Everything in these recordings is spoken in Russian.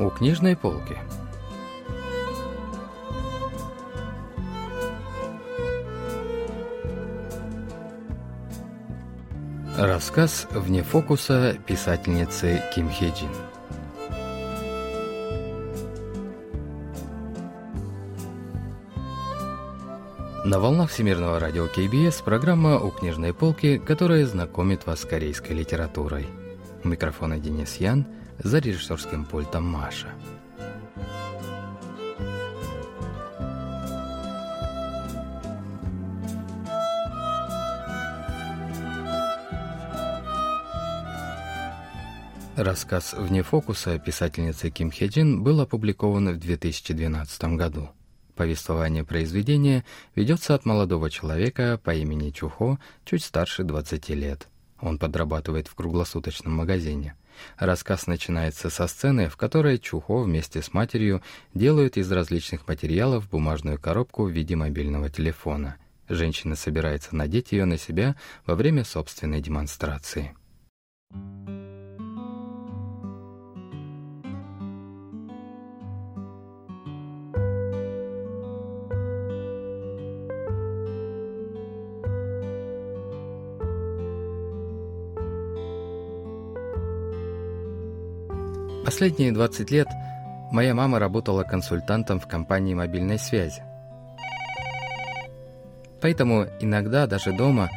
У книжной полки. Рассказ вне фокуса писательницы Ким Хеджин. На волнах Всемирного радио КБС программа «У книжной полки», которая знакомит вас с корейской литературой. У микрофона Денис Ян, за режиссерским пультом Маша. Рассказ «Вне фокуса» писательницы Ким Хеджин был опубликован в 2012 году. Повествование произведения ведется от молодого человека по имени Чухо, чуть старше 20 лет. Он подрабатывает в круглосуточном магазине. Рассказ начинается со сцены, в которой Чухо вместе с матерью делают из различных материалов бумажную коробку в виде мобильного телефона. Женщина собирается надеть ее на себя во время собственной демонстрации. Последние 20 лет моя мама работала консультантом в компании мобильной связи. Поэтому иногда, даже дома,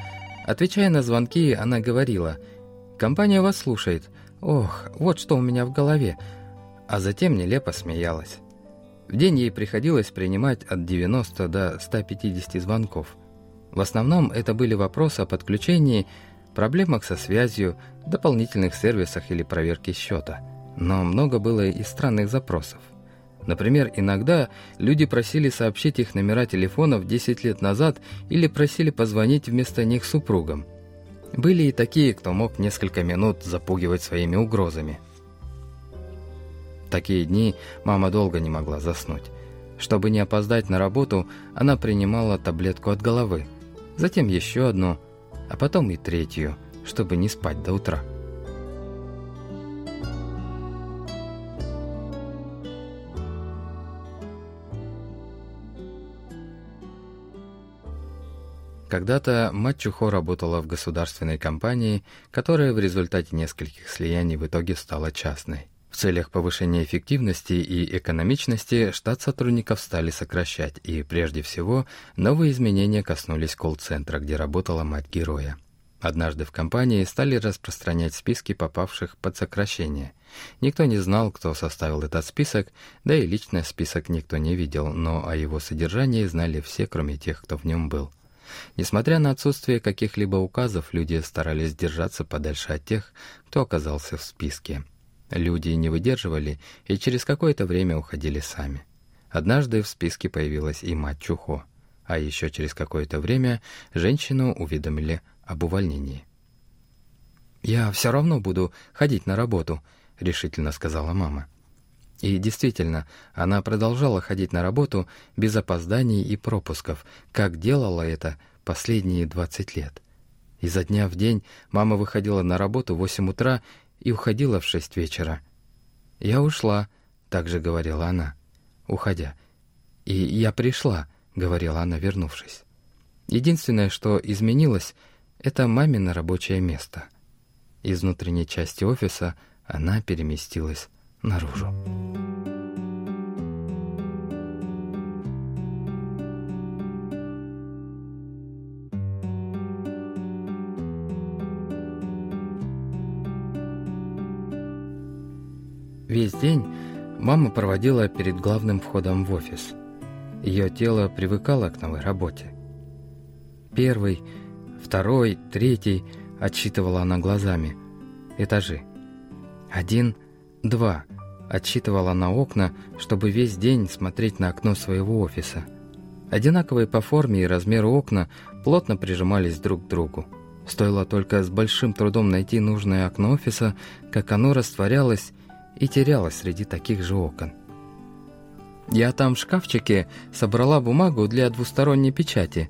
отвечая на звонки, она говорила «Компания вас слушает. Ох, вот что у меня в голове». А затем нелепо смеялась. В день ей приходилось принимать от 90 до 150 звонков. В основном это были вопросы о подключении, проблемах со связью, дополнительных сервисах или проверке счета – но много было и странных запросов. Например, иногда люди просили сообщить их номера телефонов 10 лет назад или просили позвонить вместо них супругам. Были и такие, кто мог несколько минут запугивать своими угрозами. В такие дни мама долго не могла заснуть. Чтобы не опоздать на работу, она принимала таблетку от головы, затем еще одну, а потом и третью, чтобы не спать до утра. Когда-то мать Чухо работала в государственной компании, которая в результате нескольких слияний в итоге стала частной. В целях повышения эффективности и экономичности штат сотрудников стали сокращать, и прежде всего новые изменения коснулись колл-центра, где работала мать героя. Однажды в компании стали распространять списки попавших под сокращение. Никто не знал, кто составил этот список, да и лично список никто не видел, но о его содержании знали все, кроме тех, кто в нем был. Несмотря на отсутствие каких-либо указов, люди старались держаться подальше от тех, кто оказался в списке. Люди не выдерживали и через какое-то время уходили сами. Однажды в списке появилась и мать Чухо, а еще через какое-то время женщину уведомили об увольнении. «Я все равно буду ходить на работу», — решительно сказала мама. И действительно, она продолжала ходить на работу без опозданий и пропусков, как делала это последние 20 лет. Изо дня в день мама выходила на работу в 8 утра и уходила в 6 вечера. «Я ушла», — также говорила она, уходя. «И я пришла», — говорила она, вернувшись. Единственное, что изменилось, — это мамино рабочее место. Из внутренней части офиса она переместилась наружу. Весь день мама проводила перед главным входом в офис. Ее тело привыкало к новой работе. Первый, второй, третий отсчитывала она глазами. Этажи. Один, два. Отсчитывала на окна, чтобы весь день смотреть на окно своего офиса. Одинаковые по форме и размеру окна плотно прижимались друг к другу. Стоило только с большим трудом найти нужное окно офиса, как оно растворялось и терялась среди таких же окон. Я там в шкафчике собрала бумагу для двусторонней печати.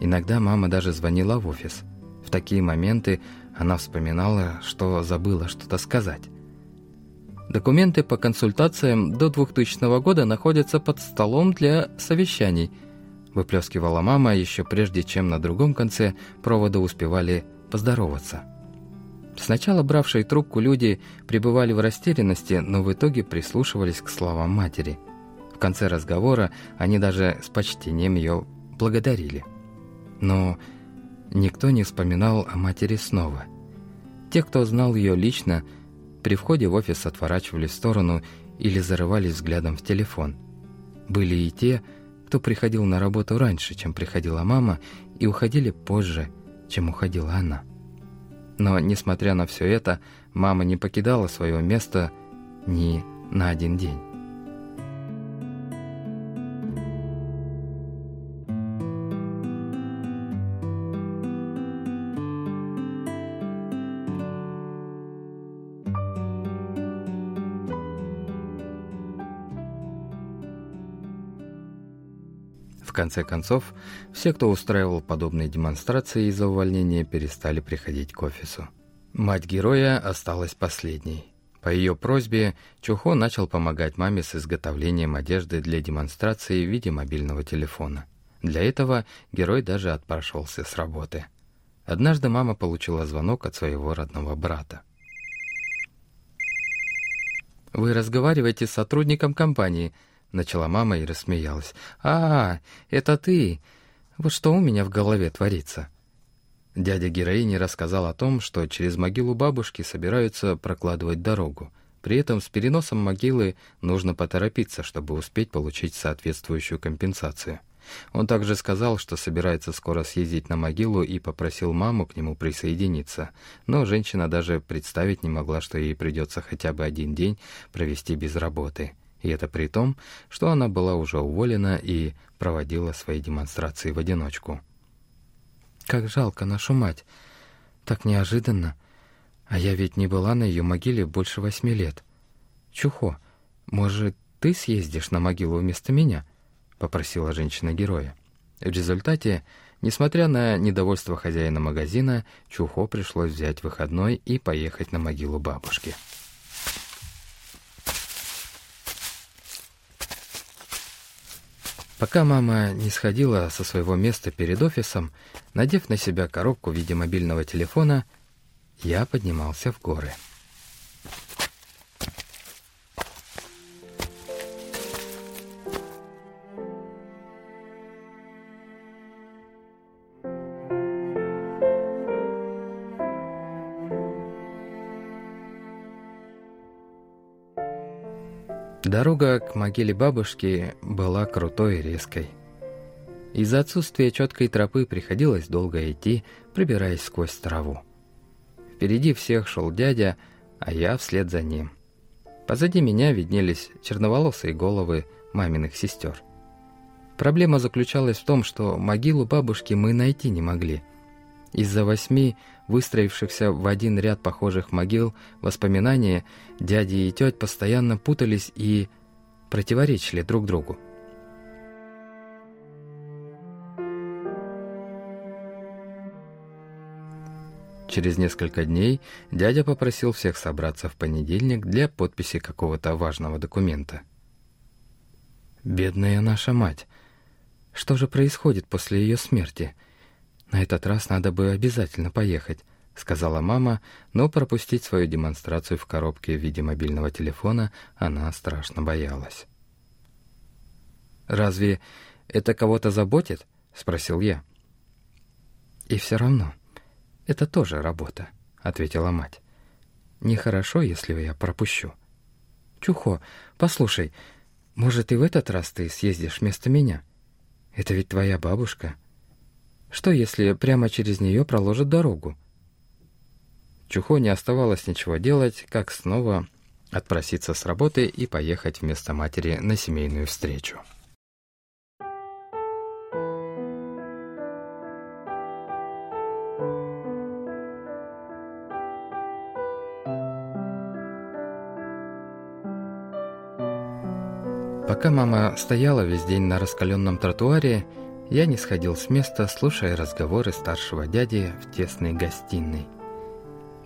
Иногда мама даже звонила в офис. В такие моменты она вспоминала, что забыла что-то сказать. Документы по консультациям до 2000 года находятся под столом для совещаний», выплескивала мама еще прежде, чем на другом конце провода успевали поздороваться. Сначала бравшие трубку люди пребывали в растерянности, но в итоге прислушивались к словам матери. В конце разговора они даже с почтением ее благодарили. Но никто не вспоминал о матери снова. Те, кто знал ее лично, при входе в офис отворачивались в сторону или зарывались взглядом в телефон. Были и те, кто приходил на работу раньше, чем приходила мама, и уходили позже, чем уходила она. Но, несмотря на все это, мама не покидала своего места ни на один день. Конце концов, все, кто устраивал подобные демонстрации из-за увольнения, перестали приходить к офису. Мать героя осталась последней. По ее просьбе Чухо начал помогать маме с изготовлением одежды для демонстрации в виде мобильного телефона. Для этого герой даже отпрашивался с работы. Однажды мама получила звонок от своего родного брата. «Вы разговариваете с сотрудником компании», Начала мама и рассмеялась. «А, это ты! Вот что у меня в голове творится!» Дядя героини рассказал о том, что через могилу бабушки собираются прокладывать дорогу. При этом с переносом могилы нужно поторопиться, чтобы успеть получить соответствующую компенсацию. Он также сказал, что собирается скоро съездить на могилу и попросил маму к нему присоединиться. Но женщина даже представить не могла, что ей придется хотя бы один день провести без работы. И это при том, что она была уже уволена и проводила свои демонстрации в одиночку. «Как жалко нашу мать! Так неожиданно! А я ведь не была на ее могиле больше восьми лет. Чухо, может, ты съездишь на могилу вместо меня?» — попросила женщина-героя. В результате, несмотря на недовольство хозяина магазина, Чухо пришлось взять выходной и поехать на могилу бабушки. Пока мама не сходила со своего места перед офисом, надев на себя коробку в виде мобильного телефона, я поднимался в горы. Дорога к могиле бабушки была крутой и резкой. Из-за отсутствия четкой тропы приходилось долго идти, пробираясь сквозь траву. Впереди всех шел дядя, а я вслед за ним. Позади меня виднелись черноволосые головы маминых сестер. Проблема заключалась в том, что могилу бабушки мы найти не могли. Из-за восьми выстроившихся в один ряд похожих могил, воспоминания дяди и теть постоянно путались и противоречили друг другу. Через несколько дней дядя попросил всех собраться в понедельник для подписи какого-то важного документа. «Бедная наша мать! Что же происходит после ее смерти?» «На этот раз надо бы обязательно поехать», — сказала мама, но пропустить свою демонстрацию в коробке в виде мобильного телефона она страшно боялась. «Разве это кого-то заботит?» — спросил я. «И все равно, это тоже работа», — ответила мать. «Нехорошо, если я пропущу». «Чухо, послушай, может, и в этот раз ты съездишь вместо меня? Это ведь твоя бабушка». Что, если прямо через нее проложат дорогу? Чухо не оставалось ничего делать, как снова отпроситься с работы и поехать вместо матери на семейную встречу. Пока мама стояла весь день на раскаленном тротуаре, я не сходил с места, слушая разговоры старшего дяди в тесной гостиной.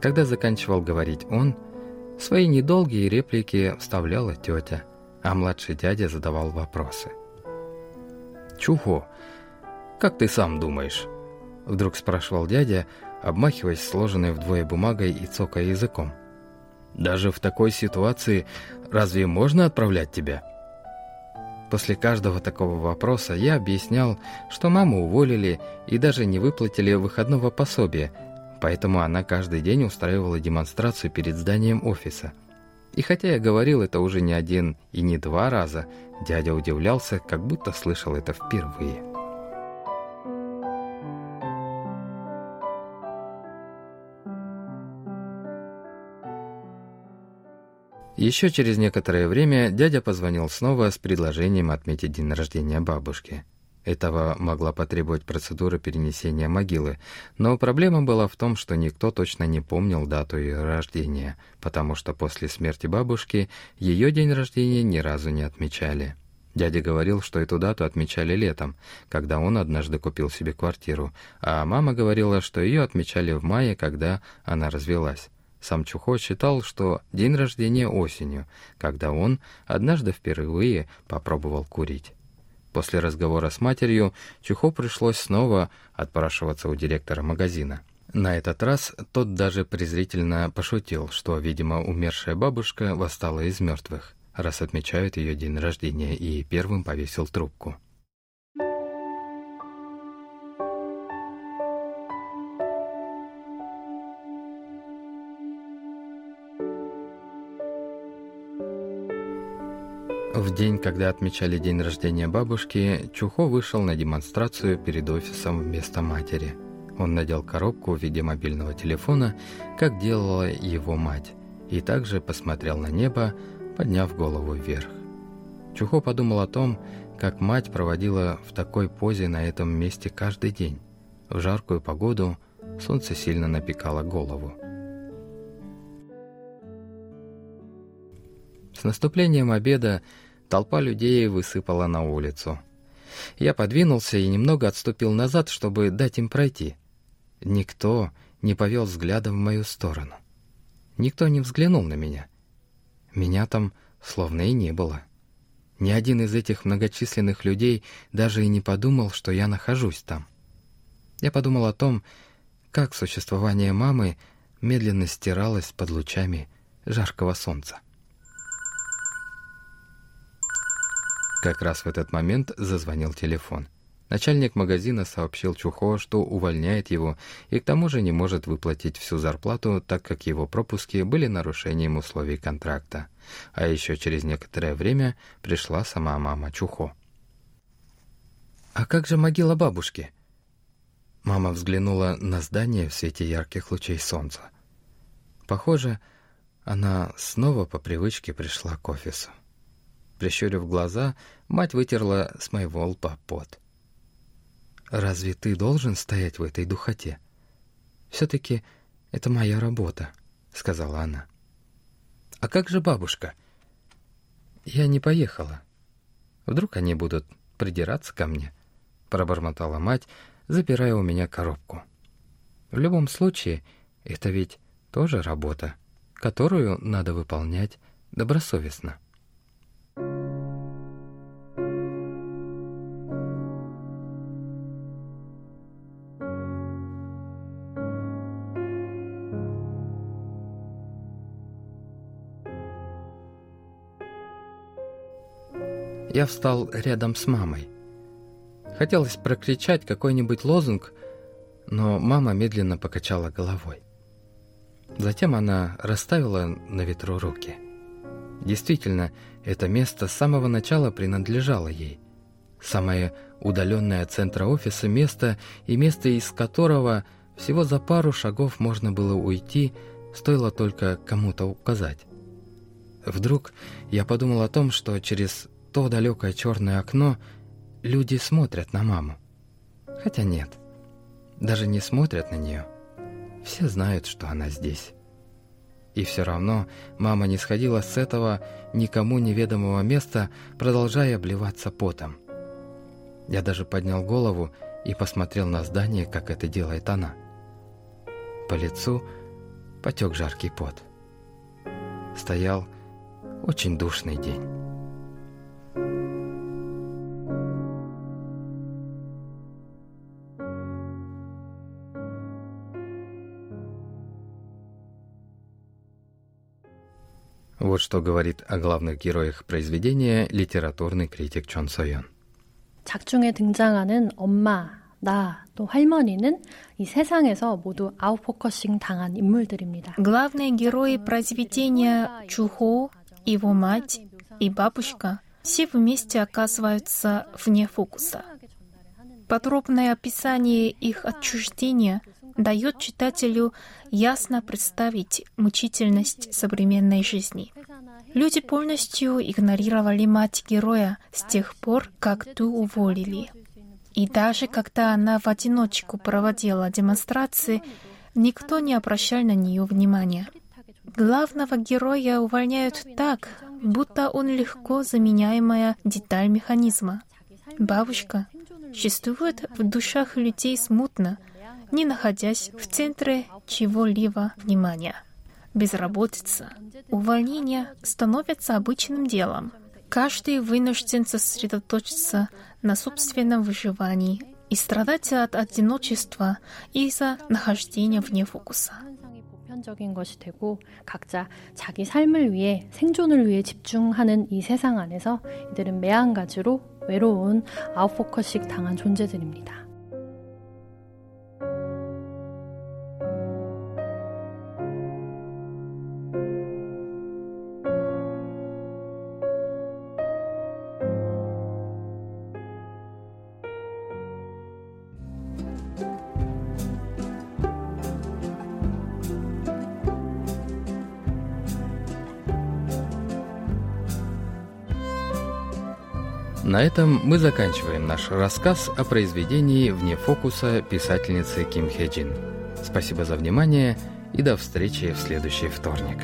Когда заканчивал говорить он, Свои недолгие реплики вставляла тетя, а младший дядя задавал вопросы. «Чухо, как ты сам думаешь?» Вдруг спрашивал дядя, обмахиваясь сложенной вдвое бумагой и цокая языком. «Даже в такой ситуации разве можно отправлять тебя?» После каждого такого вопроса я объяснял, что маму уволили и даже не выплатили выходного пособия, поэтому она каждый день устраивала демонстрацию перед зданием офиса. И хотя я говорил это уже не один и не два раза, дядя удивлялся, как будто слышал это впервые. Еще через некоторое время дядя позвонил снова с предложением отметить день рождения бабушки. Этого могла потребовать процедура перенесения могилы, но проблема была в том, что никто точно не помнил дату ее рождения, потому что после смерти бабушки ее день рождения ни разу не отмечали. Дядя говорил, что эту дату отмечали летом, когда он однажды купил себе квартиру, а мама говорила, что ее отмечали в мае, когда она развелась. Сам Чухо считал, что день рождения осенью, когда он однажды впервые попробовал курить. После разговора с матерью Чухо пришлось снова отпрашиваться у директора магазина. На этот раз тот даже презрительно пошутил, что, видимо, умершая бабушка восстала из мертвых, раз отмечают ее день рождения, и первым повесил трубку. В день, когда отмечали день рождения бабушки, Чухо вышел на демонстрацию перед офисом вместо матери. Он надел коробку в виде мобильного телефона, как делала его мать, и также посмотрел на небо, подняв голову вверх. Чухо подумал о том, как мать проводила в такой позе на этом месте каждый день. В жаркую погоду солнце сильно напекало голову. С наступлением обеда Толпа людей высыпала на улицу. Я подвинулся и немного отступил назад, чтобы дать им пройти. Никто не повел взглядом в мою сторону. Никто не взглянул на меня. Меня там словно и не было. Ни один из этих многочисленных людей даже и не подумал, что я нахожусь там. Я подумал о том, как существование мамы медленно стиралось под лучами жаркого солнца. Как раз в этот момент зазвонил телефон. Начальник магазина сообщил Чухо, что увольняет его и к тому же не может выплатить всю зарплату, так как его пропуски были нарушением условий контракта. А еще через некоторое время пришла сама мама Чухо. «А как же могила бабушки?» Мама взглянула на здание в свете ярких лучей солнца. Похоже, она снова по привычке пришла к офису. Прищурив глаза, мать вытерла с моего лба пот. «Разве ты должен стоять в этой духоте? Все-таки это моя работа», — сказала она. «А как же бабушка?» «Я не поехала. Вдруг они будут придираться ко мне?» — пробормотала мать, запирая у меня коробку. «В любом случае, это ведь тоже работа, которую надо выполнять добросовестно». Я встал рядом с мамой. Хотелось прокричать какой-нибудь лозунг, но мама медленно покачала головой. Затем она расставила на ветру руки. Действительно, это место с самого начала принадлежало ей. Самое удаленное от центра офиса место и место, из которого всего за пару шагов можно было уйти, стоило только кому-то указать. Вдруг я подумал о том, что через то далекое черное окно люди смотрят на маму. Хотя нет, даже не смотрят на нее. Все знают, что она здесь. И все равно мама не сходила с этого никому неведомого места, продолжая обливаться потом. Я даже поднял голову и посмотрел на здание, как это делает она. По лицу потек жаркий пот. стоял очень душный день. Вот что говорит о главных героях произведения литературный критик Чон Сойон. 작중에 등장하는 엄마, 나, 또 할머니는 이 세상에서 모두 아웃포커싱 당한 인물들입니다. Главные герои произведения Чухо, его мать и бабушка все вместе оказываются вне фокуса. Подробное описание их отчуждения дает читателю ясно представить мучительность современной жизни. Люди полностью игнорировали мать героя с тех пор, как ту уволили. И даже когда она в одиночку проводила демонстрации, никто не обращал на нее внимания. Главного героя увольняют так, будто он легко заменяемая деталь механизма. Бабушка существует в душах людей смутно, не находясь в центре чего-либо внимания Безработица, увольнение становятся обычным делом. Каждый вынужден сосредоточиться на собственном выживании и страдать от одиночества из-за нахождения вне фокуса. 보편적인 것이 되고 각자 자기 삶을 위해 생존을 위해 집중하는 이 세상 안에서 이들은 매한가지로 외로운 아웃포커식 당한 존재들입니다. На этом мы заканчиваем наш рассказ о произведении «Вне фокуса» писательницы Ким Хеджин. Спасибо за внимание и до встречи в следующий вторник.